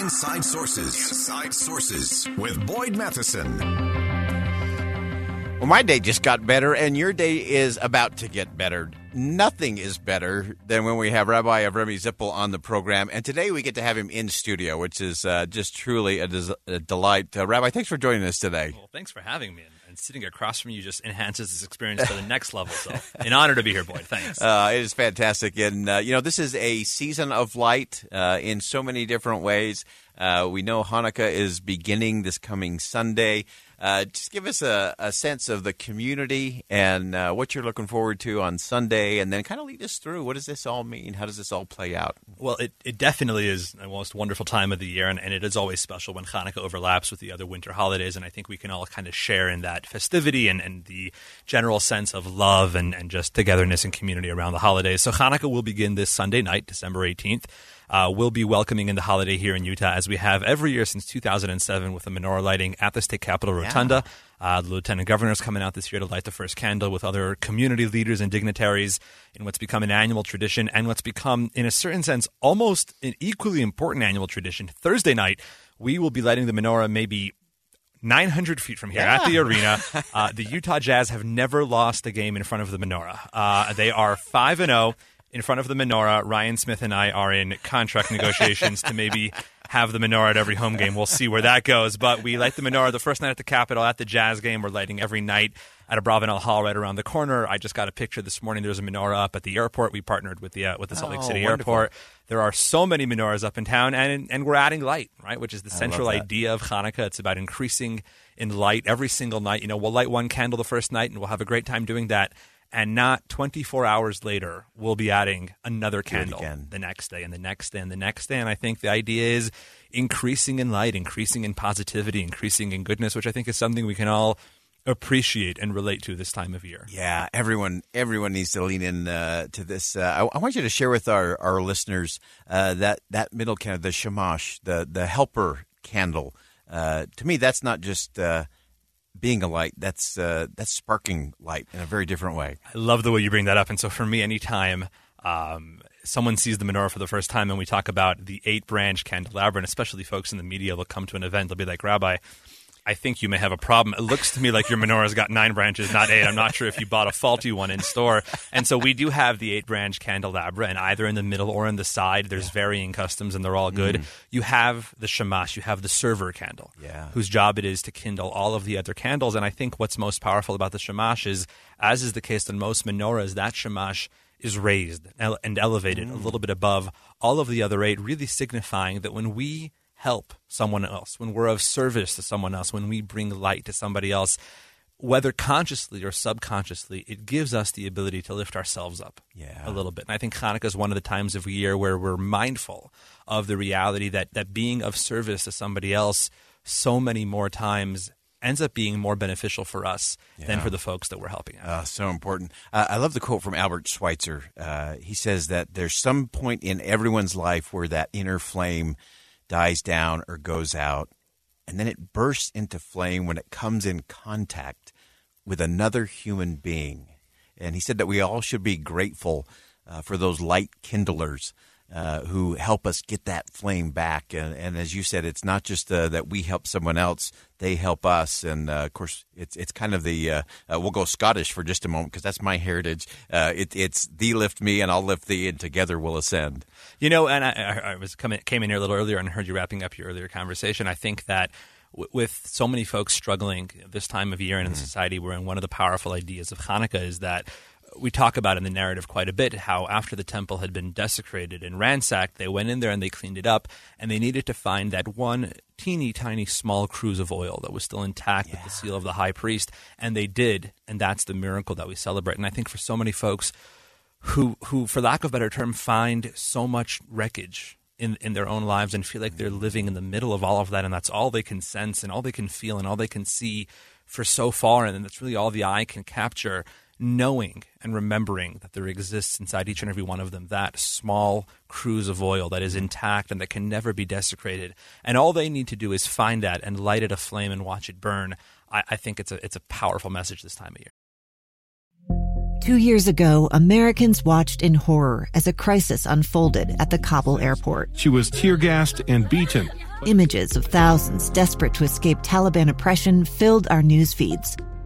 Inside Sources. Inside Sources with Boyd Matheson. Well, my day just got better, and your day is about to get better. Nothing is better than when we have Rabbi Avremi Zippel on the program, and today we get to have him in studio, which is uh, just truly a, des- a delight. Uh, Rabbi, thanks for joining us today. Well, thanks for having me. And sitting across from you just enhances this experience to the next level. So, an honor to be here, Boyd. Thanks. Uh, it is fantastic, and uh, you know this is a season of light uh, in so many different ways. Uh, we know Hanukkah is beginning this coming Sunday. Uh, just give us a, a, sense of the community and uh, what you're looking forward to on Sunday, and then kind of lead us through. What does this all mean? How does this all play out? Well, it, it definitely is the most wonderful time of the year, and, and it is always special when Hanukkah overlaps with the other winter holidays. And I think we can all kind of share in that festivity and, and the general sense of love and, and just togetherness and community around the holidays. So Hanukkah will begin this Sunday night, December 18th uh, will be welcoming in the holiday here in Utah, as we have every year since 2007 with the menorah lighting at the State Capitol Rotunda. Yeah. Uh, the lieutenant governor is coming out this year to light the first candle with other community leaders and dignitaries in what's become an annual tradition and what's become, in a certain sense, almost an equally important annual tradition. Thursday night, we will be lighting the menorah maybe 900 feet from here yeah. at the arena. Uh, the Utah Jazz have never lost a game in front of the menorah. Uh, they are 5 and 0 in front of the menorah. Ryan Smith and I are in contract negotiations to maybe have the menorah at every home game. We'll see where that goes. But we light the menorah the first night at the Capitol, at the Jazz game. We're lighting every night at Abravanel Hall right around the corner. I just got a picture this morning. There's a menorah up at the airport. We partnered with the uh, with the Salt Lake oh, City wonderful. airport. There are so many menorahs up in town, and and we're adding light, right? Which is the central idea of Hanukkah. It's about increasing in light every single night. You know, we'll light one candle the first night, and we'll have a great time doing that and not 24 hours later we'll be adding another candle the next day and the next day and the next day. And i think the idea is increasing in light increasing in positivity increasing in goodness which i think is something we can all appreciate and relate to this time of year. Yeah everyone everyone needs to lean in uh, to this. Uh, I, I, want you to share with our, our listeners uh, that that middle candle the shamash the the helper candle. Uh, to me that's not just uh, being a light that's uh, that's sparking light in a very different way. I love the way you bring that up. And so for me, anytime um, someone sees the menorah for the first time and we talk about the eight branch candelabra, and especially folks in the media will come to an event, they'll be like, Rabbi, I think you may have a problem. It looks to me like your menorah's got nine branches, not eight. I'm not sure if you bought a faulty one in store. And so we do have the eight branch candelabra, and either in the middle or in the side, there's yeah. varying customs, and they're all good. Mm. You have the shamash, you have the server candle, yeah. whose job it is to kindle all of the other candles. And I think what's most powerful about the shamash is, as is the case in most menorahs, that shamash is raised and elevated mm. a little bit above all of the other eight, really signifying that when we help someone else, when we're of service to someone else, when we bring light to somebody else, whether consciously or subconsciously, it gives us the ability to lift ourselves up yeah. a little bit. And I think Hanukkah is one of the times of year where we're mindful of the reality that, that being of service to somebody else so many more times ends up being more beneficial for us yeah. than for the folks that we're helping out. Uh, so important. Uh, I love the quote from Albert Schweitzer. Uh, he says that there's some point in everyone's life where that inner flame – dies down or goes out, and then it bursts into flame when it comes in contact with another human being. And he said that we all should be grateful uh, for those light kindlers uh, who help us get that flame back. And, and as you said, it's not just uh, that we help someone else; they help us. And uh, of course, it's it's kind of the uh, uh, we'll go Scottish for just a moment because that's my heritage. It, it's thee lift me, and I'll lift thee, and together we'll ascend. You know, and I, I was coming came in here a little earlier and heard you wrapping up your earlier conversation. I think that with so many folks struggling this time of year and in mm-hmm. society, we're in one of the powerful ideas of Hanukkah is that we talk about in the narrative quite a bit how after the temple had been desecrated and ransacked, they went in there and they cleaned it up, and they needed to find that one teeny tiny small cruse of oil that was still intact yeah. with the seal of the high priest, and they did, and that's the miracle that we celebrate. And I think for so many folks who, who for lack of a better term, find so much wreckage in, in their own lives and feel like they're mm-hmm. living in the middle of all of that, and that's all they can sense and all they can feel and all they can see for so far, and that's really all the eye can capture knowing and remembering that there exists inside each and every one of them that small cruse of oil that is intact and that can never be desecrated. And all they need to do is find that and light it aflame and watch it burn. I, I think it's a, it's a powerful message this time of year. Two years ago, Americans watched in horror as a crisis unfolded at the Kabul airport. She was tear gassed and beaten Images of thousands desperate to escape Taliban oppression filled our news feeds.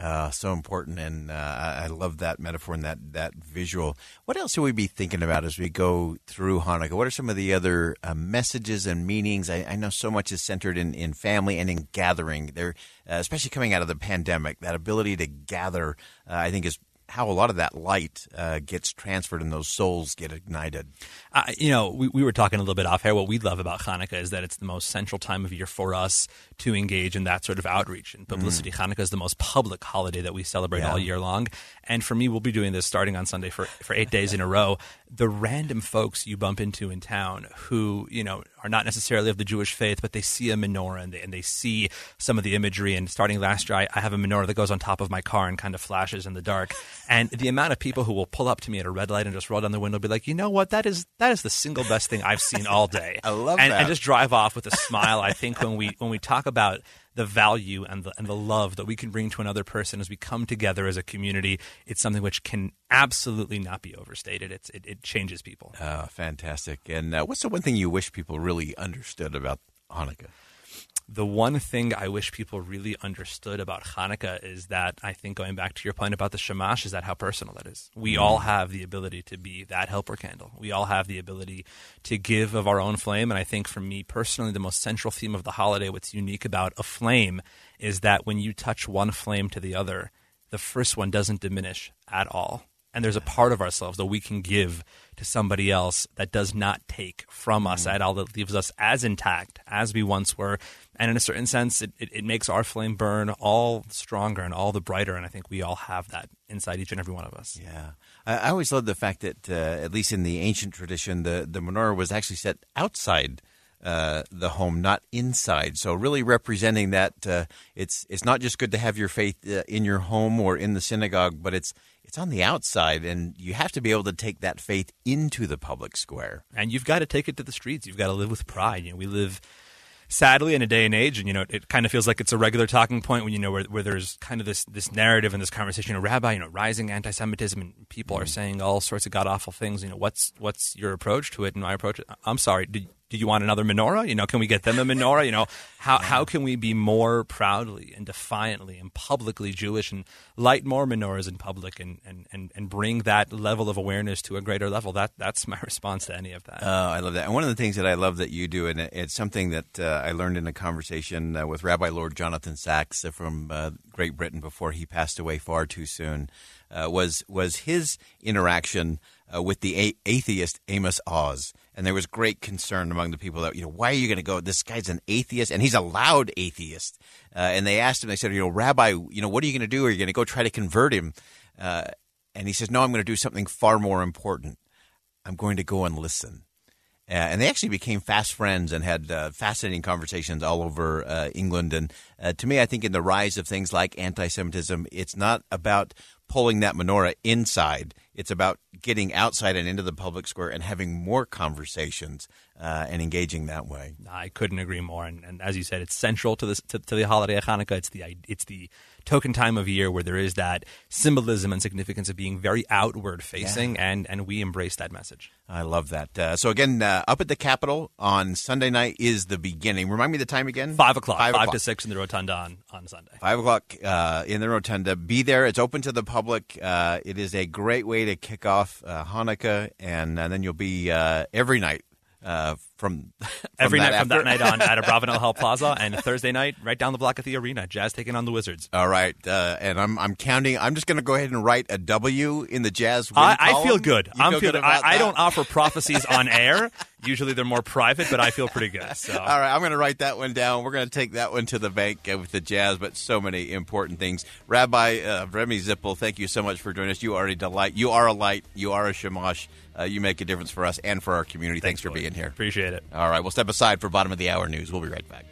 Uh, so important, and uh, I love that metaphor and that that visual. What else should we be thinking about as we go through Hanukkah? What are some of the other uh, messages and meanings? I, I, know so much is centered in, in family and in gathering. There, uh, especially coming out of the pandemic, that ability to gather, uh, I think, is how a lot of that light uh, gets transferred and those souls get ignited. Uh, you know, we, we were talking a little bit off air. What we love about Hanukkah is that it's the most central time of year for us to engage in that sort of outreach and publicity. Mm. Hanukkah is the most public holiday that we celebrate yeah. all year long. And for me, we'll be doing this starting on Sunday for, for eight days in a row. The random folks you bump into in town who, you know, are not necessarily of the Jewish faith, but they see a menorah and they, and they see some of the imagery. And starting last year, I, I have a menorah that goes on top of my car and kind of flashes in the dark. And the amount of people who will pull up to me at a red light and just roll down the window, be like, you know what, that is that is the single best thing I've seen all day. I love and, that. And just drive off with a smile. I think when we when we talk about the value and the and the love that we can bring to another person as we come together as a community, it's something which can absolutely not be overstated. It's it, it changes people. Oh, fantastic! And uh, what's the one thing you wish people really understood about Hanukkah? The one thing I wish people really understood about Hanukkah is that I think going back to your point about the shamash is that how personal that is. We mm. all have the ability to be that helper candle. We all have the ability to give of our own flame. And I think for me personally, the most central theme of the holiday, what's unique about a flame is that when you touch one flame to the other, the first one doesn't diminish at all. And there's a part of ourselves that we can give to somebody else that does not take from us mm. at all, that leaves us as intact as we once were. And in a certain sense, it, it, it, makes our flame burn all stronger and all the brighter. And I think we all have that inside each and every one of us. Yeah. I, I always love the fact that, uh, at least in the ancient tradition, the, the menorah was actually set outside. Uh, the home, not inside. So really representing that uh, it's it's not just good to have your faith uh, in your home or in the synagogue, but it's it's on the outside, and you have to be able to take that faith into the public square. And you've got to take it to the streets. You've got to live with pride. You know, we live sadly in a day and age and you know it kind of feels like it's a regular talking point when you know where, where there's kind of this this narrative and this conversation you know rabbi you know rising anti-semitism and people mm. are saying all sorts of god awful things you know what's what's your approach to it and my approach i'm sorry did do you want another menorah? You know, can we get them a menorah? You know, how how can we be more proudly and defiantly and publicly Jewish and light more menorahs in public and, and, and, and bring that level of awareness to a greater level? That that's my response to any of that. Oh, I love that. And one of the things that I love that you do, and it's something that uh, I learned in a conversation uh, with Rabbi Lord Jonathan Sacks from uh, Great Britain before he passed away far too soon, uh, was was his interaction uh, with the a- atheist Amos Oz. And there was great concern among the people that you know why are you going to go? This guy's an atheist and he's a loud atheist. Uh, and they asked him they said you know rabbi you know what are you going to do? Are you going to go try to convert him? Uh, and he says no i'm going to do something far more important. I'm going to go and listen. Uh, and they actually became fast friends and had uh, fascinating conversations all over uh, England. And uh, to me, I think in the rise of things like anti Semitism, it's not about pulling that menorah inside. It's about getting outside and into the public square and having more conversations uh, and engaging that way. I couldn't agree more. And, and as you said, it's central to, this, to, to the holiday of Hanukkah. It's the it's the token time of year where there is that symbolism and significance of being very outward facing, yeah. and and we embrace that message. I love that. Uh, so again, uh, up at the Capitol on Sunday night is the beginning. Remind me the time again. Five o'clock. Five, Five to six in the rotunda on, on Sunday. Five o'clock uh, in the rotunda. Be there. It's open to the public. Uh, it is a great way to kick off uh, Hanukkah, and, and, then you'll be uh, every night uh, from, from, every night after. from that night on at a Abravanel Hall Plaza, and Thursday night right down the block at the arena. Jazz taking on the Wizards. All right, uh, and I'm I'm counting. I'm just going to go ahead and write a W in the Jazz. I, I, feel good. You I'm feel. Good I, I, don't offer prophecies on air. Usually they're more private, but I feel pretty good. So. All right, I'm going to write that one down. We're going to take that one to the bank with the jazz, but so many important things. Rabbi uh, Remy Zippel, thank you so much for joining us. You are a delight. You are a light. You are a shamash. Uh, you make a difference for us and for our community. Thanks, Thanks for being here. Appreciate it. All right, we'll step aside for bottom of the hour news. We'll be right back.